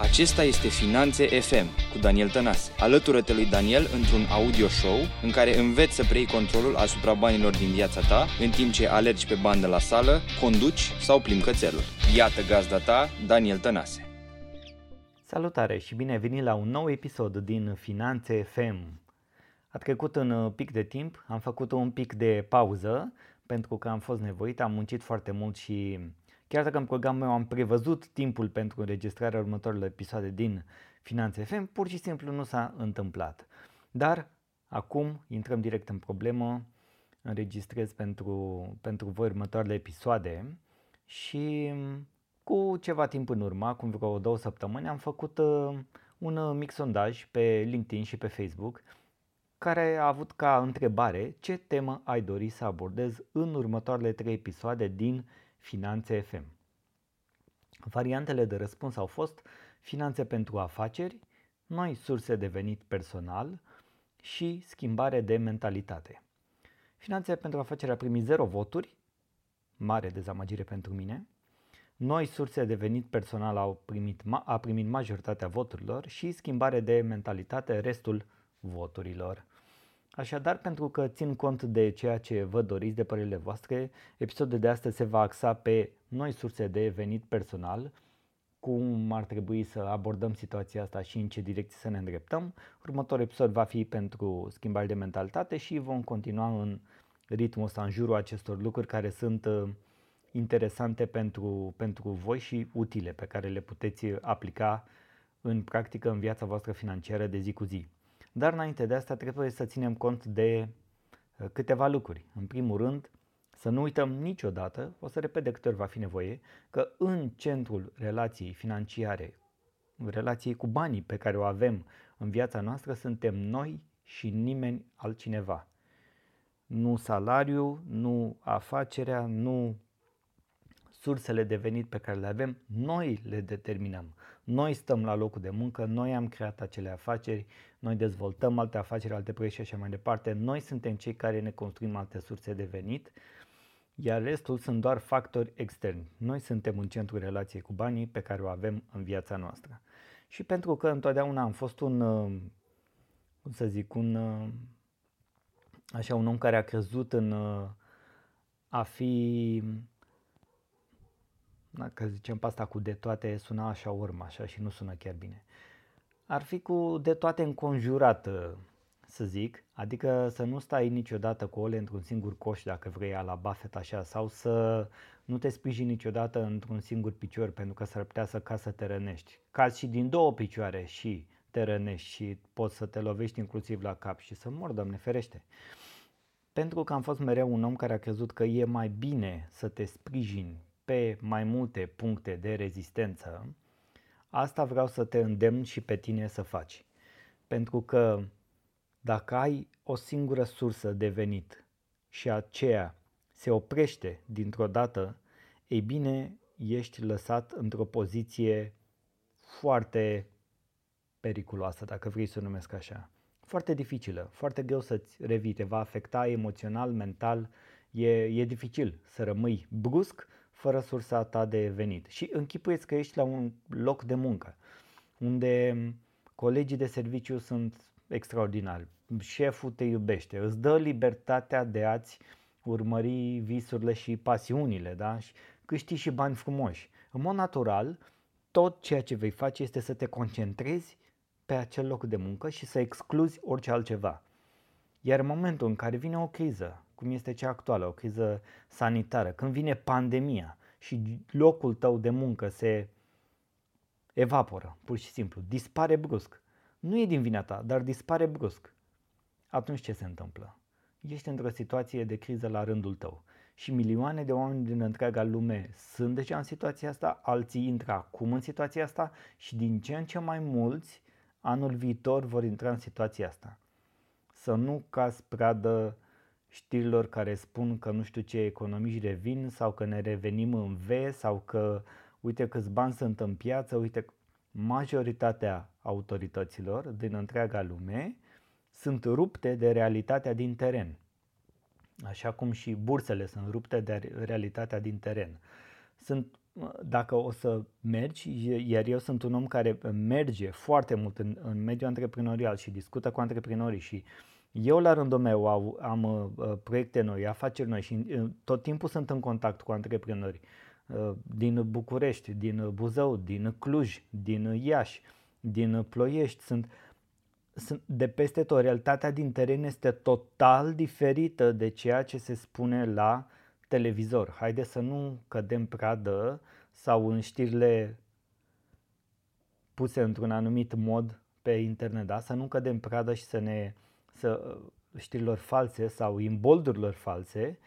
Acesta este Finanțe FM cu Daniel Tănase. Alătură-te lui Daniel într-un audio show în care înveți să preiei controlul asupra banilor din viața ta în timp ce alergi pe bandă la sală, conduci sau plimbi cățelul. Iată gazda ta, Daniel Tănase. Salutare și bine ai venit la un nou episod din Finanțe FM. A trecut un pic de timp, am făcut un pic de pauză pentru că am fost nevoit, am muncit foarte mult și Chiar dacă în programul meu am prevăzut timpul pentru înregistrarea următorilor episoade din Finanțe FM, pur și simplu nu s-a întâmplat. Dar acum intrăm direct în problemă, înregistrez pentru, pentru voi următoarele episoade și cu ceva timp în urmă, acum vreo două săptămâni, am făcut uh, un mic sondaj pe LinkedIn și pe Facebook care a avut ca întrebare ce temă ai dori să abordez în următoarele trei episoade din Finanțe FM. Variantele de răspuns au fost finanțe pentru afaceri, noi surse de venit personal și schimbare de mentalitate. Finanțe pentru afaceri a primit 0 voturi, mare dezamăgire pentru mine. Noi surse de venit personal au primit, a primit majoritatea voturilor și schimbare de mentalitate restul voturilor. Așadar, pentru că țin cont de ceea ce vă doriți de părerile voastre, episodul de astăzi se va axa pe noi surse de venit personal, cum ar trebui să abordăm situația asta și în ce direcție să ne îndreptăm. Următorul episod va fi pentru schimbare de mentalitate și vom continua în ritmul ăsta, în jurul acestor lucruri care sunt uh, interesante pentru, pentru voi și utile pe care le puteți aplica în practică în viața voastră financiară de zi cu zi. Dar înainte de asta trebuie să ținem cont de uh, câteva lucruri. În primul rând, să nu uităm niciodată, o să repet de câte ori va fi nevoie, că în centrul relației financiare, relației cu banii pe care o avem în viața noastră, suntem noi și nimeni altcineva. Nu salariu, nu afacerea, nu sursele de venit pe care le avem, noi le determinăm. Noi stăm la locul de muncă, noi am creat acele afaceri, noi dezvoltăm alte afaceri, alte proiecte și așa mai departe. Noi suntem cei care ne construim alte surse de venit, iar restul sunt doar factori externi. Noi suntem în centrul relației cu banii pe care o avem în viața noastră. Și pentru că întotdeauna am fost un, uh, cum să zic, un, uh, așa, un om care a crezut în uh, a fi dacă zicem pe asta cu de toate, suna așa urmă, așa și nu sună chiar bine. Ar fi cu de toate înconjurată, să zic, adică să nu stai niciodată cu ole într-un singur coș dacă vrei la Buffett așa sau să nu te sprijini niciodată într-un singur picior pentru că s-ar putea să ca să te rănești. Cazi și din două picioare și te rănești și poți să te lovești inclusiv la cap și să mor, Doamne ferește. Pentru că am fost mereu un om care a crezut că e mai bine să te sprijini pe mai multe puncte de rezistență, asta vreau să te îndemn și pe tine să faci. Pentru că dacă ai o singură sursă de venit și aceea se oprește dintr-o dată, ei bine, ești lăsat într-o poziție foarte periculoasă, dacă vrei să o numesc așa. Foarte dificilă, foarte greu să-ți revii, te va afecta emoțional, mental, e, e dificil să rămâi brusc fără sursa ta de venit. Și închipuieți că ești la un loc de muncă unde colegii de serviciu sunt extraordinari, șeful te iubește, îți dă libertatea de a-ți urmări visurile și pasiunile, da? Și câștigi și bani frumoși. În mod natural, tot ceea ce vei face este să te concentrezi pe acel loc de muncă și să excluzi orice altceva. Iar în momentul în care vine o criză, cum este cea actuală, o criză sanitară, când vine pandemia și locul tău de muncă se evaporă, pur și simplu, dispare brusc. Nu e din vina ta, dar dispare brusc. Atunci ce se întâmplă? Ești într-o situație de criză la rândul tău și milioane de oameni din întreaga lume sunt deja în situația asta, alții intră acum în situația asta și din ce în ce mai mulți anul viitor vor intra în situația asta. Să nu cazi pradă știrilor care spun că nu știu ce economiști revin sau că ne revenim în V sau că uite câți bani sunt în piață, uite majoritatea autorităților din întreaga lume sunt rupte de realitatea din teren. Așa cum și bursele sunt rupte de realitatea din teren. Sunt dacă o să mergi, iar eu sunt un om care merge foarte mult în, în mediul antreprenorial și discută cu antreprenorii și eu la rândul meu au, am uh, proiecte noi, afaceri noi și uh, tot timpul sunt în contact cu antreprenori uh, din București, din Buzău, din Cluj, din Iași, din Ploiești, sunt, sunt de peste tot. Realitatea din teren este total diferită de ceea ce se spune la televizor. Haide să nu cădem pradă sau în știrile puse într-un anumit mod pe internet, da? să nu cădem pradă și să ne să, știrilor false sau imboldurilor false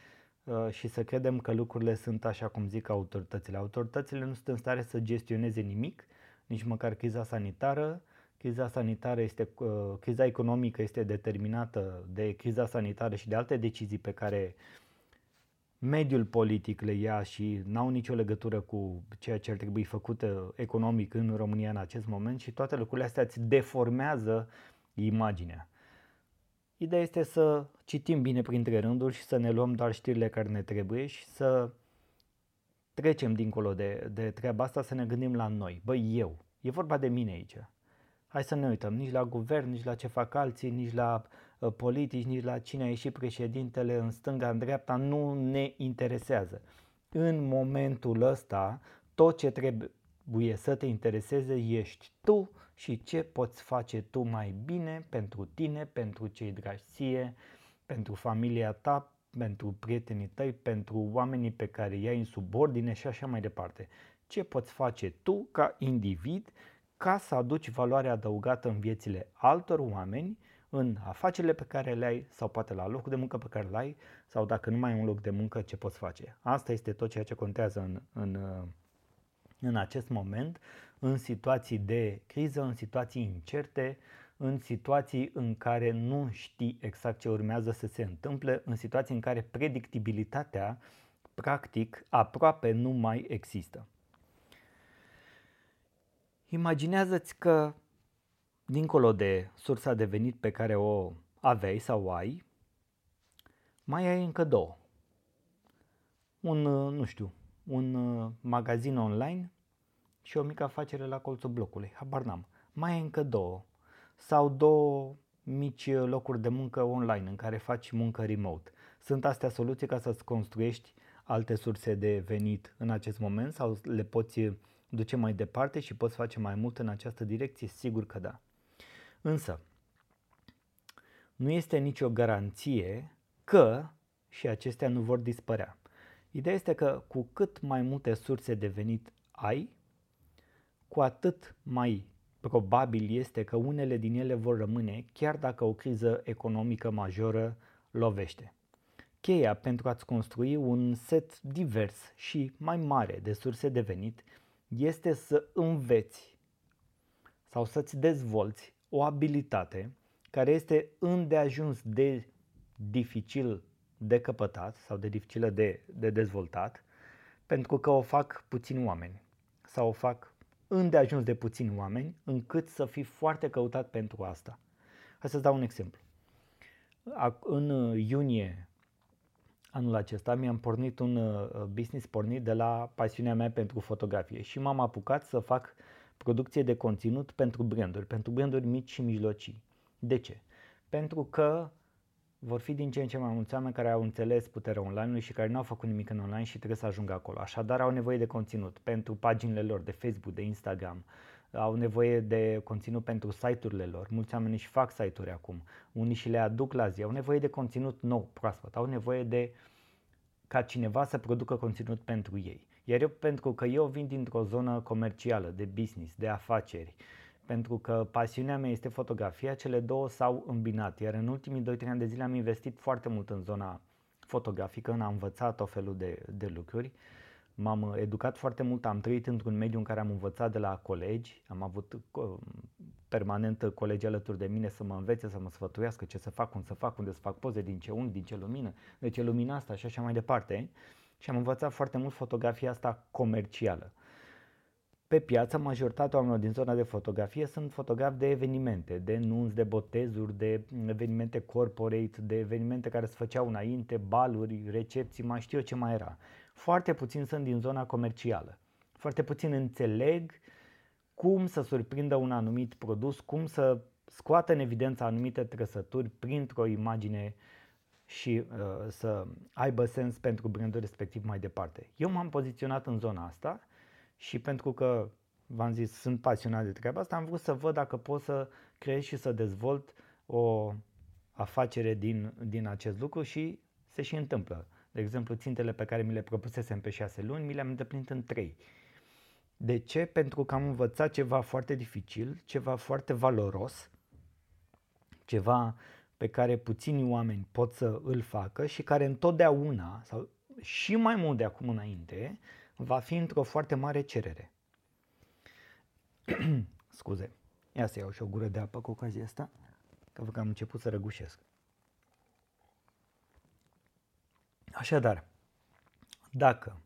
uh, și să credem că lucrurile sunt așa cum zic autoritățile. Autoritățile nu sunt în stare să gestioneze nimic, nici măcar criza sanitară. Criza sanitară este, uh, criza economică este determinată de criza sanitară și de alte decizii pe care mediul politic le ia și n-au nicio legătură cu ceea ce ar trebui făcut economic în România în acest moment și toate lucrurile astea îți deformează imaginea. Ideea este să citim bine printre rânduri și să ne luăm doar știrile care ne trebuie și să trecem dincolo de, de treaba asta, să ne gândim la noi. Băi, eu. E vorba de mine aici. Hai să ne uităm nici la guvern, nici la ce fac alții, nici la uh, politici, nici la cine a ieșit președintele în stânga, în dreapta, nu ne interesează. În momentul ăsta, tot ce trebuie să te intereseze ești tu și ce poți face tu mai bine pentru tine, pentru cei dragi ție, pentru familia ta, pentru prietenii tăi, pentru oamenii pe care i-ai în subordine și așa mai departe. Ce poți face tu ca individ ca să aduci valoare adăugată în viețile altor oameni, în afacerile pe care le ai sau poate la locul de muncă pe care le ai sau dacă nu mai ai un loc de muncă, ce poți face. Asta este tot ceea ce contează în, în, în acest moment, în situații de criză, în situații incerte, în situații în care nu știi exact ce urmează să se întâmple, în situații în care predictibilitatea practic aproape nu mai există. Imaginează-ți că, dincolo de sursa de venit pe care o aveai sau ai, mai ai încă două. Un, nu știu, un magazin online și o mică afacere la colțul blocului. Habar n-am. Mai ai încă două. Sau două mici locuri de muncă online în care faci muncă remote. Sunt astea soluții ca să-ți construiești alte surse de venit în acest moment sau le poți duce mai departe și poți face mai mult în această direcție? Sigur că da. Însă, nu este nicio garanție că și acestea nu vor dispărea. Ideea este că cu cât mai multe surse de venit ai, cu atât mai probabil este că unele din ele vor rămâne chiar dacă o criză economică majoră lovește. Cheia pentru a-ți construi un set divers și mai mare de surse de venit este să înveți sau să-ți dezvolți o abilitate care este îndeajuns de dificil de căpătat sau de dificilă de, de dezvoltat, pentru că o fac puțini oameni sau o fac îndeajuns de puțini oameni încât să fii foarte căutat pentru asta. Hai să-ți dau un exemplu. În iunie anul acesta mi-am pornit un uh, business pornit de la pasiunea mea pentru fotografie și m-am apucat să fac producție de conținut pentru branduri, pentru branduri mici și mijlocii. De ce? Pentru că vor fi din ce în ce mai mulți oameni care au înțeles puterea online și care nu au făcut nimic în online și trebuie să ajungă acolo. Așadar au nevoie de conținut pentru paginile lor de Facebook, de Instagram, au nevoie de conținut pentru site-urile lor. Mulți oameni își fac site-uri acum, unii și le aduc la zi, au nevoie de conținut nou, proaspăt, au nevoie de ca cineva să producă conținut pentru ei. Iar eu, pentru că eu vin dintr-o zonă comercială, de business, de afaceri, pentru că pasiunea mea este fotografia, cele două s-au îmbinat. Iar în ultimii 2-3 ani de zile am investit foarte mult în zona fotografică, am învățat o felul de, de lucruri. M-am educat foarte mult, am trăit într-un mediu în care am învățat de la colegi, am avut uh, permanent colegi alături de mine să mă învețe, să mă sfătuiască ce să fac, cum să fac, unde să fac poze, din ce unghi, din ce lumină, de ce lumina asta și așa mai departe. Și am învățat foarte mult fotografia asta comercială. Pe piață, majoritatea oamenilor din zona de fotografie sunt fotografi de evenimente, de nunți, de botezuri, de evenimente corporate, de evenimente care se făceau înainte, baluri, recepții, mai știu eu ce mai era. Foarte puțin sunt din zona comercială. Foarte puțin înțeleg cum să surprindă un anumit produs, cum să scoată în evidență anumite trăsături printr-o imagine și uh, să aibă sens pentru brandul respectiv mai departe. Eu m-am poziționat în zona asta și pentru că v-am zis, sunt pasionat de treaba asta, am vrut să văd dacă pot să creez și să dezvolt o afacere din, din acest lucru și se și întâmplă. De exemplu, țintele pe care mi le propusesem pe șase luni, mi le-am îndeplinit în trei. De ce? Pentru că am învățat ceva foarte dificil, ceva foarte valoros, ceva pe care puțini oameni pot să îl facă și care întotdeauna, sau și mai mult de acum înainte, va fi într-o foarte mare cerere. Scuze, ia să iau și o gură de apă cu ocazia asta, că văd că am început să răgușesc. Așadar, dacă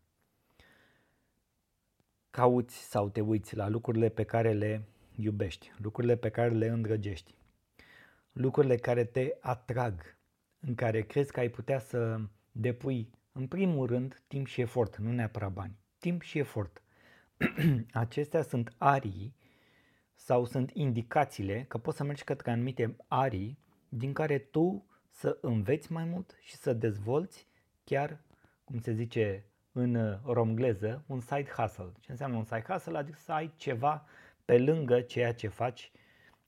cauți sau te uiți la lucrurile pe care le iubești, lucrurile pe care le îndrăgești, lucrurile care te atrag, în care crezi că ai putea să depui, în primul rând, timp și efort, nu neapărat bani, timp și efort. Acestea sunt arii sau sunt indicațiile că poți să mergi către anumite arii din care tu să înveți mai mult și să dezvolți chiar, cum se zice în romgleză, un side hustle. Ce înseamnă un side hustle? Adică să ai ceva pe lângă ceea ce faci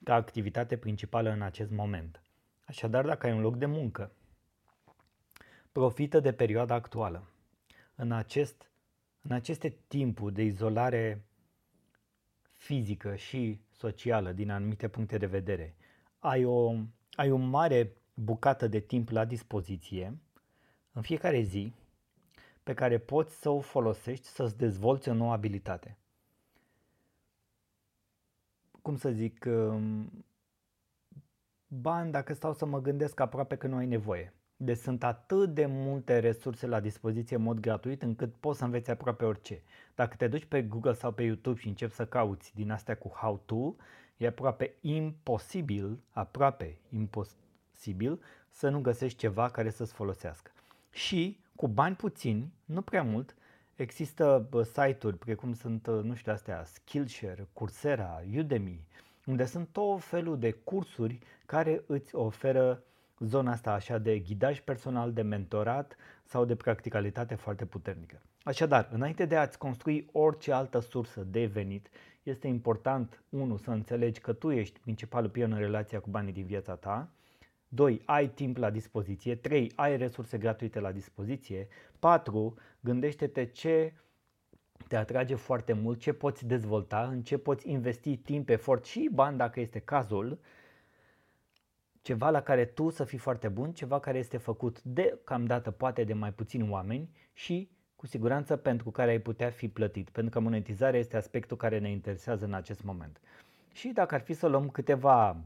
ca activitate principală în acest moment. Așadar, dacă ai un loc de muncă, profită de perioada actuală. În, acest, în aceste timpuri de izolare fizică și socială din anumite puncte de vedere, ai o, ai o mare bucată de timp la dispoziție în fiecare zi pe care poți să o folosești să-ți dezvolți o nouă abilitate. Cum să zic, um, bani, dacă stau să mă gândesc, aproape că nu ai nevoie. Deci sunt atât de multe resurse la dispoziție în mod gratuit încât poți să înveți aproape orice. Dacă te duci pe Google sau pe YouTube și începi să cauți din astea cu how to, e aproape imposibil, aproape imposibil să nu găsești ceva care să-ți folosească. Și cu bani puțini, nu prea mult, există site-uri precum sunt, nu știu, astea, Skillshare, Coursera, Udemy, unde sunt tot felul de cursuri care îți oferă zona asta așa de ghidaj personal, de mentorat sau de practicalitate foarte puternică. Așadar, înainte de a-ți construi orice altă sursă de venit, este important, unu, să înțelegi că tu ești principalul pion în relația cu banii din viața ta, 2. Ai timp la dispoziție. 3. Ai resurse gratuite la dispoziție. 4. Gândește-te ce te atrage foarte mult, ce poți dezvolta, în ce poți investi timp, efort și bani dacă este cazul, ceva la care tu să fii foarte bun, ceva care este făcut de cam dată poate de mai puțini oameni și cu siguranță pentru care ai putea fi plătit, pentru că monetizarea este aspectul care ne interesează în acest moment. Și dacă ar fi să luăm câteva,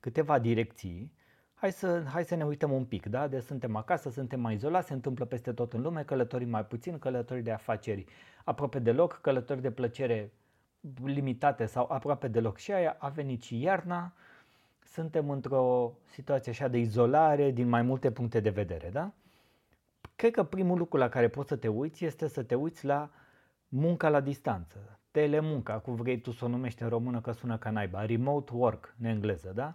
câteva direcții, hai să, hai să ne uităm un pic, da? Deci suntem acasă, suntem mai izolați, se întâmplă peste tot în lume, călătorii mai puțin, călătorii de afaceri aproape deloc, călătorii de plăcere limitate sau aproape deloc și aia, a venit și iarna, suntem într-o situație așa de izolare din mai multe puncte de vedere, da? Cred că primul lucru la care poți să te uiți este să te uiți la munca la distanță, telemunca, cum vrei tu să o numești în română că sună ca naiba, remote work în engleză, da?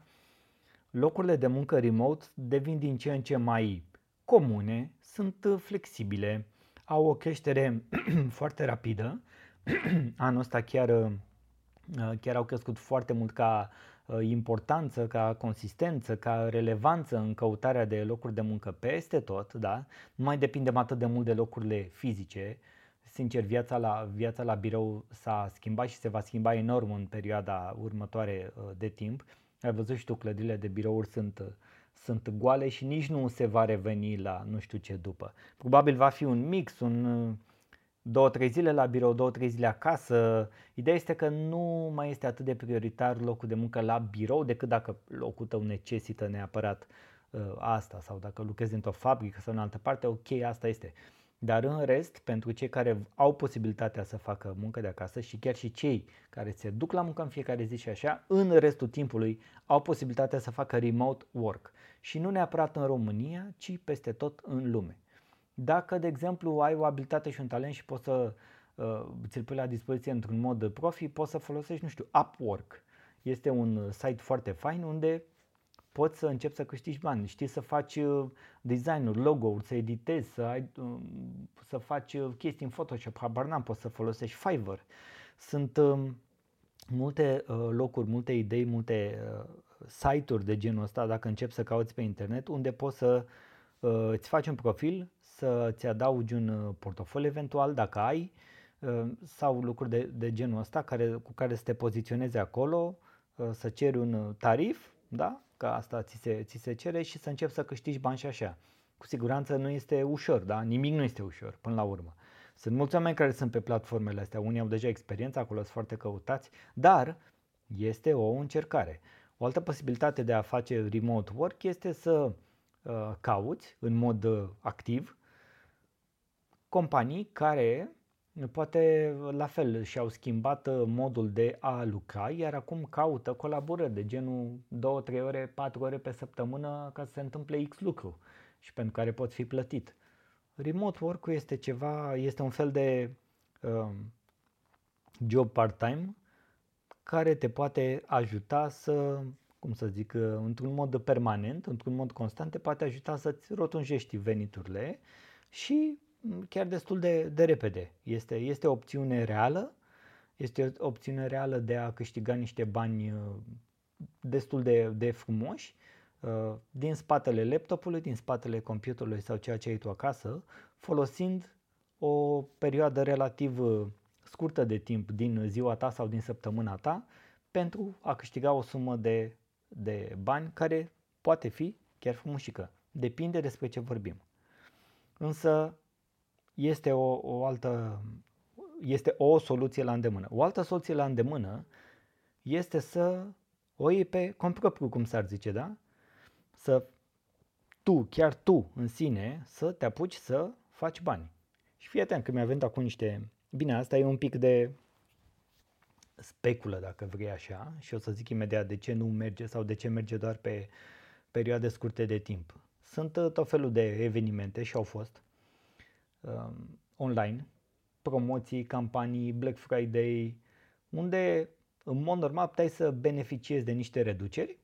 locurile de muncă remote devin din ce în ce mai comune, sunt flexibile, au o creștere foarte rapidă. Anul ăsta chiar, chiar au crescut foarte mult ca uh, importanță, ca consistență, ca relevanță în căutarea de locuri de muncă peste tot, da? Nu mai depindem atât de mult de locurile fizice. Sincer, viața la, viața la birou s-a schimbat și se va schimba enorm în perioada următoare uh, de timp ai văzut și tu, clădirile de birouri sunt, sunt goale și nici nu se va reveni la nu știu ce după. Probabil va fi un mix, un două, trei zile la birou, două, trei zile acasă. Ideea este că nu mai este atât de prioritar locul de muncă la birou decât dacă locul tău necesită neapărat uh, asta sau dacă lucrezi într-o fabrică sau în altă parte, ok, asta este. Dar în rest, pentru cei care au posibilitatea să facă muncă de acasă și chiar și cei care se duc la muncă în fiecare zi și așa, în restul timpului au posibilitatea să facă remote work. Și nu neapărat în România, ci peste tot în lume. Dacă, de exemplu, ai o abilitate și un talent și poți să uh, ți-l pui la dispoziție într-un mod profi, poți să folosești, nu știu, Upwork. Este un site foarte fain unde poți să începi să câștigi bani, știi să faci uh, design-uri, logo-uri, să editezi, să, ai, um, să faci uh, chestii în Photoshop, habar n-am, poți să folosești Fiverr. Sunt um, multe uh, locuri, multe idei, multe site-uri de genul ăsta, dacă începi să cauți pe internet, unde poți să îți faci un profil, să-ți adaugi un portofoliu eventual, dacă ai, sau lucruri de, de genul ăsta care, cu care să te poziționezi acolo, să ceri un tarif, da? că asta ți se, ți se cere și să începi să câștigi bani și așa. Cu siguranță nu este ușor, da? Nimic nu este ușor până la urmă. Sunt mulți oameni care sunt pe platformele astea, unii au deja experiență acolo, sunt foarte căutați, dar este o încercare. O altă posibilitate de a face remote work este să uh, cauți în mod uh, activ companii care Poate la fel și-au schimbat uh, modul de a lucra, iar acum caută colaborări de genul 2-3 ore, 4 ore pe săptămână ca să se întâmple X lucru și pentru care pot fi plătit. Remote work este ceva, este un fel de uh, job part-time care te poate ajuta să, cum să zic, uh, într-un mod permanent, într-un mod constant, te poate ajuta să-ți rotunjești veniturile și chiar destul de, de repede. Este, este o opțiune reală, este o opțiune reală de a câștiga niște bani uh, destul de, de frumoși uh, din spatele laptopului, din spatele computerului sau ceea ce ai tu acasă, folosind o perioadă relativ uh, scurtă de timp din ziua ta sau din săptămâna ta pentru a câștiga o sumă de, de bani care poate fi chiar frumușică. Depinde despre ce vorbim. Însă este o, o altă este o soluție la îndemână. O altă soluție la îndemână este să o iei pe compropriu, cum s-ar zice, da? Să tu, chiar tu în sine, să te apuci să faci bani. Și fii atent că mi-a venit acum niște... Bine, asta e un pic de speculă, dacă vrei așa, și o să zic imediat de ce nu merge sau de ce merge doar pe perioade scurte de timp. Sunt tot felul de evenimente și au fost um, online, promoții, campanii, Black Friday, unde în mod normal puteai să beneficiezi de niște reduceri,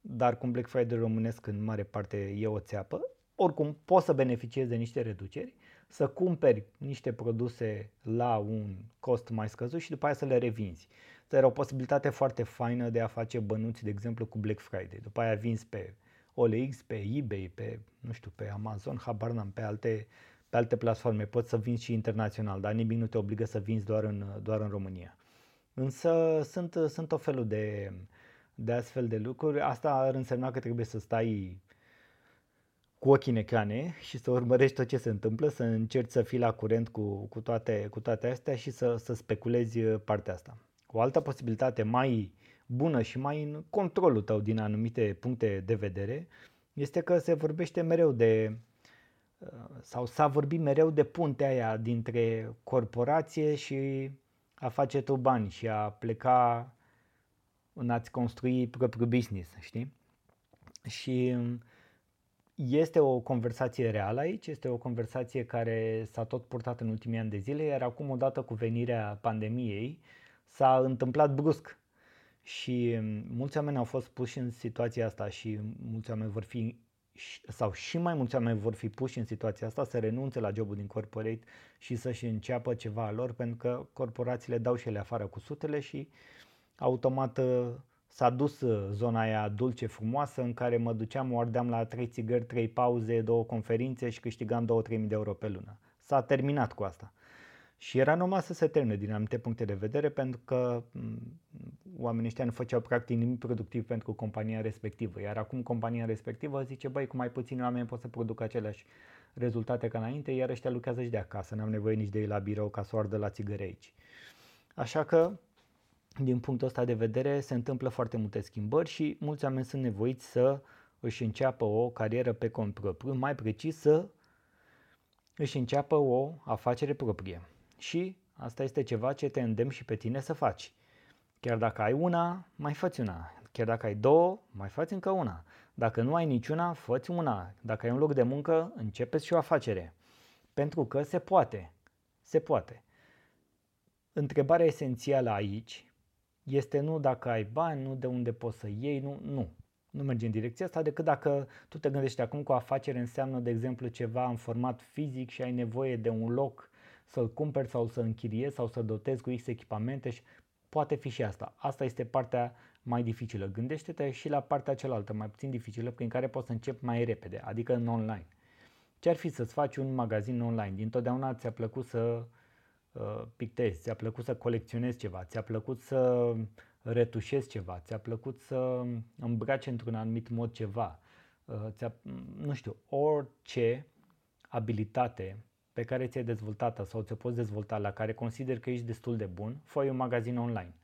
dar cum Black Friday românesc în mare parte e o țeapă, oricum poți să beneficiezi de niște reduceri, să cumperi niște produse la un cost mai scăzut și după aia să le revinzi. Asta era o posibilitate foarte faină de a face bănuți, de exemplu, cu Black Friday. După aia vinzi pe OLX, pe eBay, pe, nu știu, pe Amazon, habar n-am, pe alte pe alte platforme, poți să vinzi și internațional, dar nimic nu te obligă să vinzi doar în, doar în România. Însă sunt, sunt o felul de, de astfel de lucruri. Asta ar însemna că trebuie să stai cu ochii în ecrane și să urmărești tot ce se întâmplă, să încerci să fii la curent cu, cu, toate, cu toate astea și să, să speculezi partea asta. O altă posibilitate mai bună și mai în controlul tău din anumite puncte de vedere este că se vorbește mereu de sau s-a vorbit mereu de puntea aia dintre corporație și a face tu bani și a pleca în a-ți construi propriul business, știi? Și este o conversație reală aici, este o conversație care s-a tot purtat în ultimii ani de zile, iar acum, odată cu venirea pandemiei, s-a întâmplat brusc. Și mulți oameni au fost puși în situația asta și mulți oameni vor fi sau și mai mulți oameni vor fi puși în situația asta să renunțe la jobul din corporate și să-și înceapă ceva al lor pentru că corporațiile dau și ele afară cu sutele și automat uh, s-a dus uh, zona aia dulce, frumoasă în care mă duceam, o ardeam la trei țigări, trei pauze, două conferințe și câștigam 2-3 mii de euro pe lună. S-a terminat cu asta. Și era normal să se termine din anumite puncte de vedere pentru că oamenii ăștia nu făceau practic nimic productiv pentru compania respectivă. Iar acum compania respectivă zice, băi, cu mai puțini oameni pot să produc aceleași rezultate ca înainte, iar ăștia lucrează și de acasă, n-am nevoie nici de ei la birou ca să o ardă la țigări aici. Așa că, din punctul ăsta de vedere, se întâmplă foarte multe schimbări și mulți oameni sunt nevoiți să își înceapă o carieră pe cont propriu, mai precis să își înceapă o afacere proprie. Și asta este ceva ce te îndemn și pe tine să faci. Chiar dacă ai una, mai faci una. Chiar dacă ai două, mai faci încă una. Dacă nu ai niciuna, fă una. Dacă ai un loc de muncă, începeți și o afacere. Pentru că se poate. Se poate. întrebarea esențială aici este nu dacă ai bani, nu de unde poți să iei, nu, nu. Nu merge în direcția asta decât dacă tu te gândești acum că o afacere înseamnă, de exemplu, ceva în format fizic și ai nevoie de un loc să-l cumperi sau să-l închiriezi sau să dotezi cu X echipamente și poate fi și asta. Asta este partea mai dificilă. Gândește-te și la partea cealaltă, mai puțin dificilă, prin care poți să începi mai repede, adică în online. Ce ar fi să-ți faci un magazin online? Dintotdeauna ți-a plăcut să uh, pictezi, ți-a plăcut să colecționezi ceva, ți-a plăcut să retușezi ceva, ți-a plăcut să îmbraci într-un anumit mod ceva, uh, ți-a, nu știu, orice abilitate pe care ți-ai dezvoltat sau ți-o poți dezvolta, la care consider că ești destul de bun, fă un magazin online.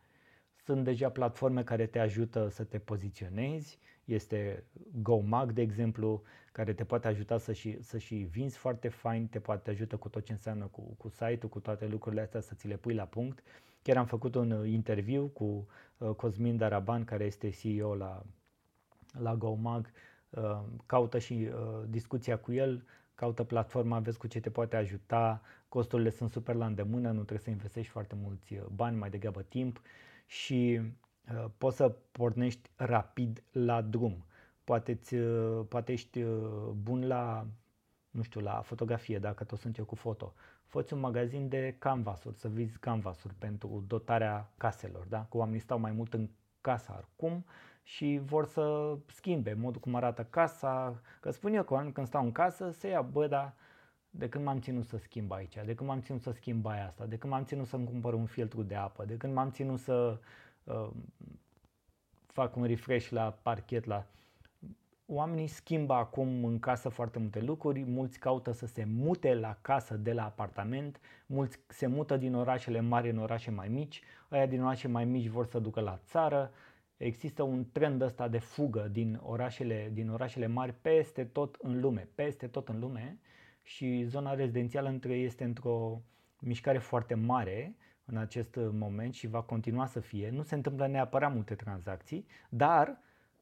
Sunt deja platforme care te ajută să te poziționezi, este GoMag, de exemplu, care te poate ajuta să și, să și vinzi foarte fain, te poate ajuta cu tot ce înseamnă cu, cu site-ul, cu toate lucrurile astea, să ți le pui la punct. Chiar am făcut un uh, interviu cu uh, Cosmin Daraban, care este CEO la, la GoMag. Uh, caută și uh, discuția cu el, caută platforma, vezi cu ce te poate ajuta, costurile sunt super la îndemână, nu trebuie să investești foarte mulți uh, bani, mai degrabă timp și uh, poți să pornești rapid la drum. Poate, uh, poate ești uh, bun la, nu știu, la fotografie, dacă tot sunt eu cu foto. Făți un magazin de canvasuri, să vizi canvasuri pentru dotarea caselor, da? Cu oamenii stau mai mult în casă acum și vor să schimbe modul cum arată casa. Că spun eu că când stau în casă se ia, bă, dar de când m-am ținut să schimb aici, de când m-am ținut să schimb aia asta, de când m-am ținut să-mi cumpăr un filtru de apă, de când m-am ținut să uh, fac un refresh la parchet, la... Oamenii schimbă acum în casă foarte multe lucruri, mulți caută să se mute la casă de la apartament, mulți se mută din orașele mari în orașe mai mici, aia din orașe mai mici vor să ducă la țară, există un trend ăsta de fugă din orașele, din orașele mari peste tot în lume, peste tot în lume și zona rezidențială între este într-o mișcare foarte mare în acest moment și va continua să fie. Nu se întâmplă neapărat multe tranzacții, dar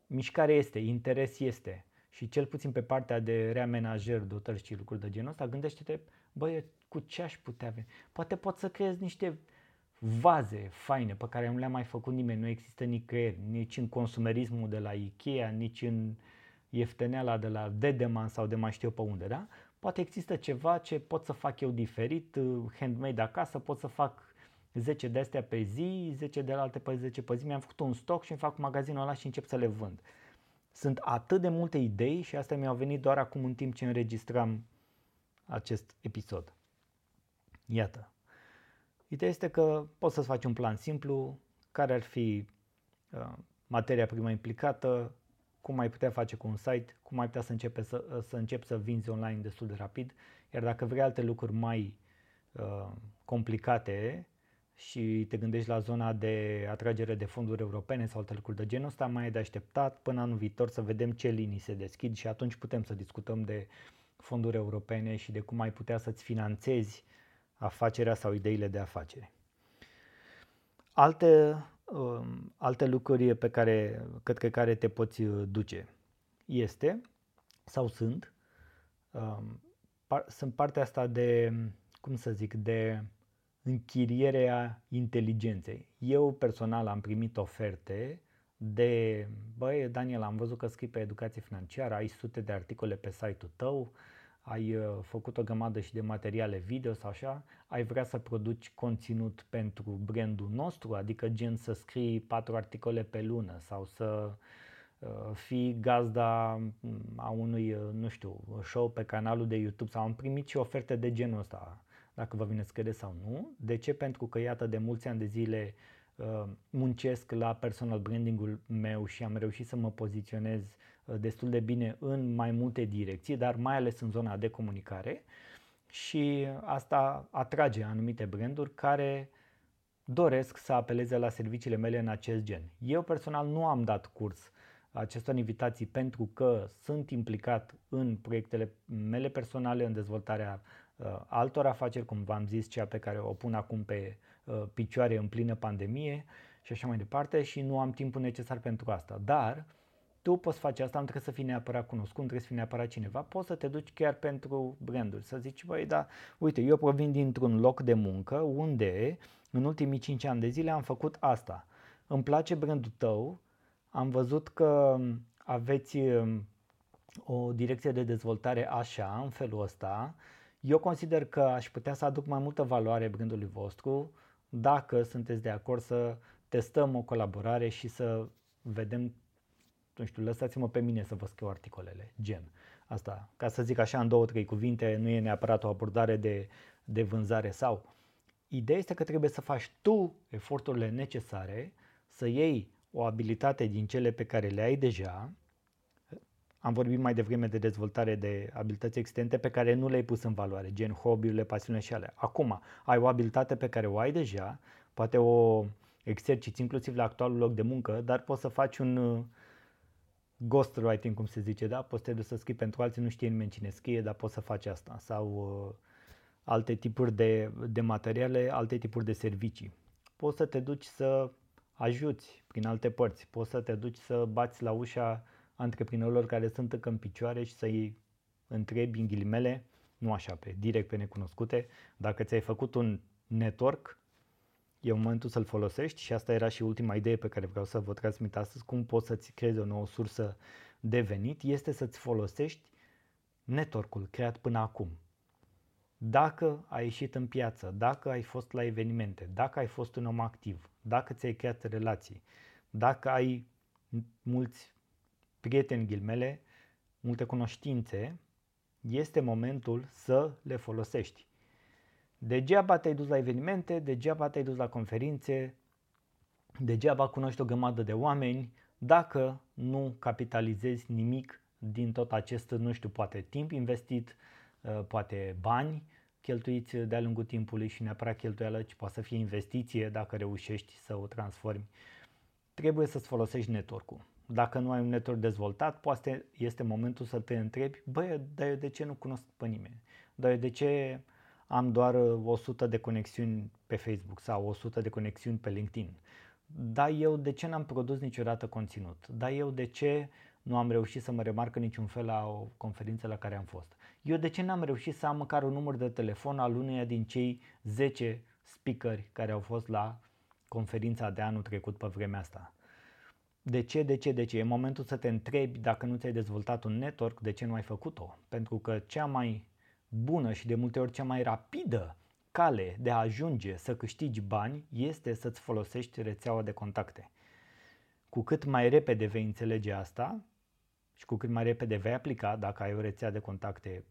mișcare este, interes este. Și cel puțin pe partea de reamenajer, dotări și lucruri de genul ăsta, gândește-te, băie, cu ce aș putea avea? Poate pot să creez niște vaze faine pe care nu le-a mai făcut nimeni, nu există nicăieri, nici în consumerismul de la Ikea, nici în iefteneala de la Dedeman sau de mai știu pe unde, da? Poate există ceva ce pot să fac eu diferit, uh, handmade acasă, pot să fac 10 de astea pe zi, 10 de alte pe 10 pe zi, mi-am făcut un stoc și îmi fac magazinul ăla și încep să le vând. Sunt atât de multe idei și astea mi-au venit doar acum în timp ce înregistram acest episod. Iată. Ideea este că poți să-ți faci un plan simplu, care ar fi uh, materia primă implicată, cum ai putea face cu un site, cum ai putea să, începe să, uh, să începi să vinzi online destul de rapid, iar dacă vrei alte lucruri mai uh, complicate și te gândești la zona de atragere de fonduri europene sau alte lucruri de genul ăsta, mai e de așteptat până anul viitor să vedem ce linii se deschid și atunci putem să discutăm de fonduri europene și de cum ai putea să-ți finanțezi afacerea sau ideile de afacere. Alte, um, alte lucruri pe care către care te poți uh, duce este sau sunt um, par, sunt partea asta de, cum să zic, de închirierea inteligenței. Eu personal am primit oferte de, băi, Daniel, am văzut că scrii pe educație financiară, ai sute de articole pe site-ul tău, ai uh, făcut o grămadă și de materiale video sau așa, ai vrea să produci conținut pentru brandul nostru, adică gen să scrii patru articole pe lună sau să uh, fii gazda mm, a unui, uh, nu știu, show pe canalul de YouTube sau am primit și oferte de genul ăsta, dacă vă vine să credeți sau nu. De ce? Pentru că iată de mulți ani de zile muncesc la personal brandingul meu și am reușit să mă poziționez Uh, destul de bine în mai multe direcții, dar mai ales în zona de comunicare și asta atrage anumite branduri care doresc să apeleze la serviciile mele în acest gen. Eu personal nu am dat curs acestor invitații pentru că sunt implicat în proiectele mele personale, în dezvoltarea uh, altor afaceri, cum v-am zis, cea pe care o pun acum pe uh, picioare în plină pandemie și așa mai departe și nu am timpul necesar pentru asta. Dar tu poți face asta, nu trebuie să fii neapărat cunoscut, nu trebuie să fii neapărat cineva, poți să te duci chiar pentru branduri, să zici, băi, da, uite, eu provin dintr-un loc de muncă unde în ultimii 5 ani de zile am făcut asta. Îmi place brandul tău, am văzut că aveți um, o direcție de dezvoltare așa, în felul ăsta. Eu consider că aș putea să aduc mai multă valoare brandului vostru dacă sunteți de acord să testăm o colaborare și să vedem, nu știu, lăsați-mă pe mine să vă scriu articolele, gen. Asta, ca să zic așa în două, trei cuvinte, nu e neapărat o abordare de, de vânzare sau. Ideea este că trebuie să faci tu eforturile necesare să iei o abilitate din cele pe care le ai deja. Am vorbit mai devreme de dezvoltare de abilități extente pe care nu le-ai pus în valoare, gen hobby-urile, pasiunile și ale. Acum, ai o abilitate pe care o ai deja, poate o exerciți inclusiv la actualul loc de muncă, dar poți să faci un uh, ghostwriting, cum se zice, da? Poți să te duci să scrii pentru alții, nu știe nimeni cine scrie, dar poți să faci asta. Sau uh, alte tipuri de, de materiale, alte tipuri de servicii. Poți să te duci să ajuți prin alte părți, poți să te duci să bați la ușa antreprenorilor care sunt încă în picioare și să-i întrebi în ghilimele, nu așa pe direct pe necunoscute, dacă ți-ai făcut un network, e momentul să-l folosești și asta era și ultima idee pe care vreau să vă transmit astăzi, cum poți să-ți creezi o nouă sursă de venit, este să-ți folosești network-ul creat până acum. Dacă ai ieșit în piață, dacă ai fost la evenimente, dacă ai fost un om activ, dacă ți-ai creat relații, dacă ai mulți prieteni ghilmele, multe cunoștințe, este momentul să le folosești. Degeaba te-ai dus la evenimente, degeaba te-ai dus la conferințe, degeaba cunoști o grămadă de oameni dacă nu capitalizezi nimic din tot acest, nu știu, poate timp investit, uh, poate bani cheltuiți de-a lungul timpului și neapărat cheltuială, ci poate să fie investiție dacă reușești să o transformi. Trebuie să-ți folosești network-ul. Dacă nu ai un network dezvoltat, poate este momentul să te întrebi, băi, dar eu de ce nu cunosc pe nimeni? Dar eu de ce am doar 100 de conexiuni pe Facebook sau 100 de conexiuni pe LinkedIn? Dar eu de ce n-am produs niciodată conținut? Dar eu de ce nu am reușit să mă remarcă niciun fel la o conferință la care am fost? Eu de ce n-am reușit să am măcar un număr de telefon al uneia din cei 10 speakeri care au fost la conferința de anul trecut pe vremea asta? De ce, de ce, de ce? E momentul să te întrebi dacă nu ți-ai dezvoltat un network, de ce nu ai făcut-o? Pentru că cea mai bună și de multe ori cea mai rapidă cale de a ajunge să câștigi bani este să-ți folosești rețeaua de contacte. Cu cât mai repede vei înțelege asta și cu cât mai repede vei aplica, dacă ai o rețea de contacte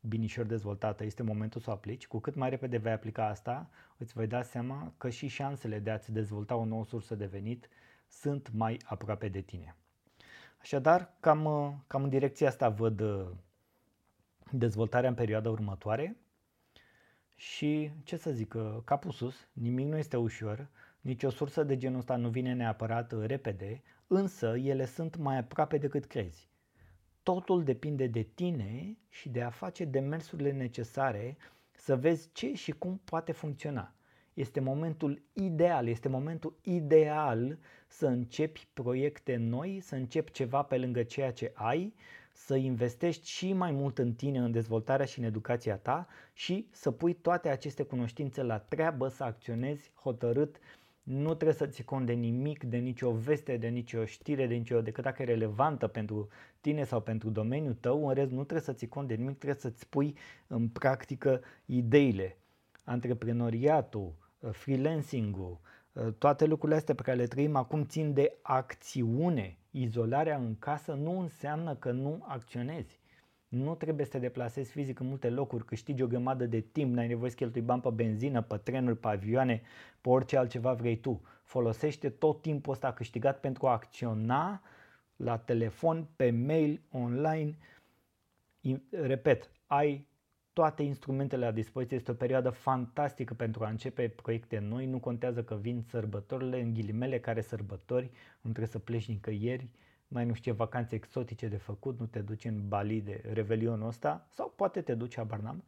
binișor dezvoltată, este momentul să o aplici, cu cât mai repede vei aplica asta, îți vei da seama că și șansele de a-ți dezvolta o nouă sursă de venit sunt mai aproape de tine. Așadar, cam, cam în direcția asta văd dezvoltarea în perioada următoare și, ce să zic, capul sus, nimic nu este ușor, nici o sursă de genul ăsta nu vine neapărat repede, însă ele sunt mai aproape decât crezi. Totul depinde de tine și de a face demersurile necesare să vezi ce și cum poate funcționa. Este momentul ideal, este momentul ideal să începi proiecte noi, să începi ceva pe lângă ceea ce ai, să investești și mai mult în tine, în dezvoltarea și în educația ta și să pui toate aceste cunoștințe la treabă, să acționezi hotărât. Nu trebuie să ții cont de nimic, de nicio veste, de nicio știre, de nicio, decât dacă e relevantă pentru tine sau pentru domeniul tău. În rest, nu trebuie să ții cont de nimic, trebuie să-ți pui în practică ideile. Antreprenoriatul, freelancing-ul, toate lucrurile astea pe care le trăim acum țin de acțiune Izolarea în casă nu înseamnă că nu acționezi. Nu trebuie să te deplasezi fizic în multe locuri, câștigi o grămadă de timp, n-ai nevoie să cheltui bani pe benzină, pe trenuri, pe avioane, pe orice altceva vrei tu. Folosește tot timpul ăsta câștigat pentru a acționa la telefon, pe mail, online. Repet, ai toate instrumentele la dispoziție. Este o perioadă fantastică pentru a începe proiecte noi. Nu contează că vin sărbătorile, în ghilimele care sărbători, nu trebuie să pleci nicăieri, mai nu știu ce vacanțe exotice de făcut, nu te duci în Bali de revelionul ăsta sau poate te duci, habar n-am.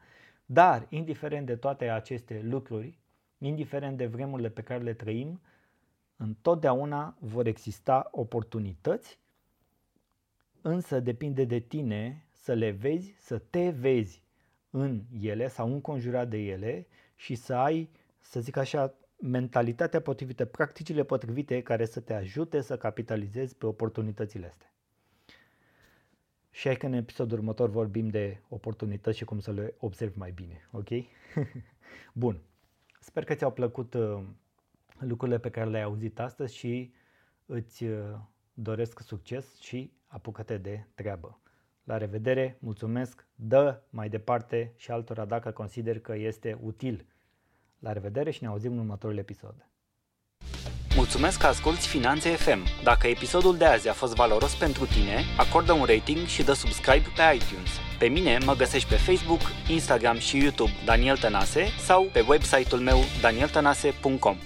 Dar, indiferent de toate aceste lucruri, indiferent de vremurile pe care le trăim, întotdeauna vor exista oportunități, însă depinde de tine să le vezi, să te vezi în ele sau înconjurat de ele și să ai, să zic așa, mentalitatea potrivită, practicile potrivite care să te ajute să capitalizezi pe oportunitățile astea. Și hai că în episodul următor vorbim de oportunități și cum să le observi mai bine, ok? Bun. Sper că ți-au plăcut uh, lucrurile pe care le-ai auzit astăzi și îți uh, doresc succes și apucă-te de treabă. La revedere, mulțumesc, dă mai departe și altora dacă consider că este util. La revedere și ne auzim în următorul episod. Mulțumesc că asculti Finanțe FM. Dacă episodul de azi a fost valoros pentru tine, acordă un rating și dă subscribe pe iTunes. Pe mine mă găsești pe Facebook, Instagram și YouTube Daniel Tănase sau pe website-ul meu danieltănase.com.